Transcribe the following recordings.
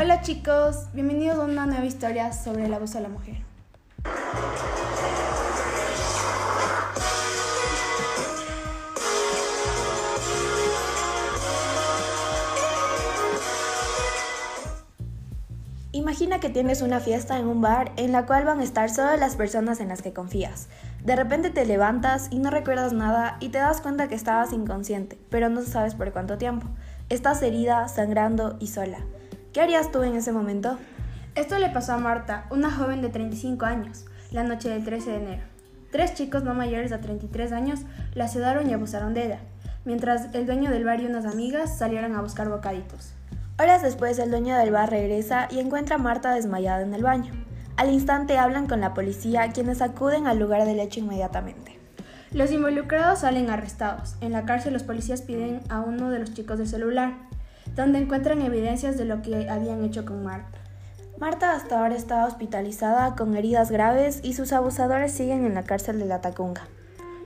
Hola chicos, bienvenidos a una nueva historia sobre el abuso a la mujer. Imagina que tienes una fiesta en un bar en la cual van a estar solo las personas en las que confías. De repente te levantas y no recuerdas nada y te das cuenta que estabas inconsciente, pero no sabes por cuánto tiempo. Estás herida, sangrando y sola. ¿Qué harías tú en ese momento? Esto le pasó a Marta, una joven de 35 años, la noche del 13 de enero. Tres chicos no mayores de 33 años la sedaron y abusaron de ella, mientras el dueño del bar y unas amigas salieron a buscar bocaditos. Horas después el dueño del bar regresa y encuentra a Marta desmayada en el baño. Al instante hablan con la policía, quienes acuden al lugar del hecho inmediatamente. Los involucrados salen arrestados. En la cárcel los policías piden a uno de los chicos del celular, donde encuentran evidencias de lo que habían hecho con Marta. Marta hasta ahora está hospitalizada con heridas graves y sus abusadores siguen en la cárcel de la Tacunga.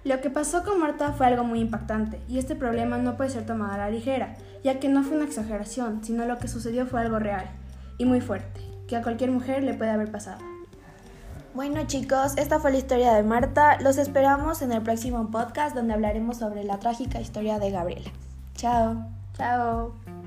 Lo que pasó con Marta fue algo muy impactante y este problema no puede ser tomado a la ligera, ya que no fue una exageración, sino lo que sucedió fue algo real y muy fuerte, que a cualquier mujer le puede haber pasado. Bueno chicos, esta fue la historia de Marta. Los esperamos en el próximo podcast donde hablaremos sobre la trágica historia de Gabriela. Chao. Chao.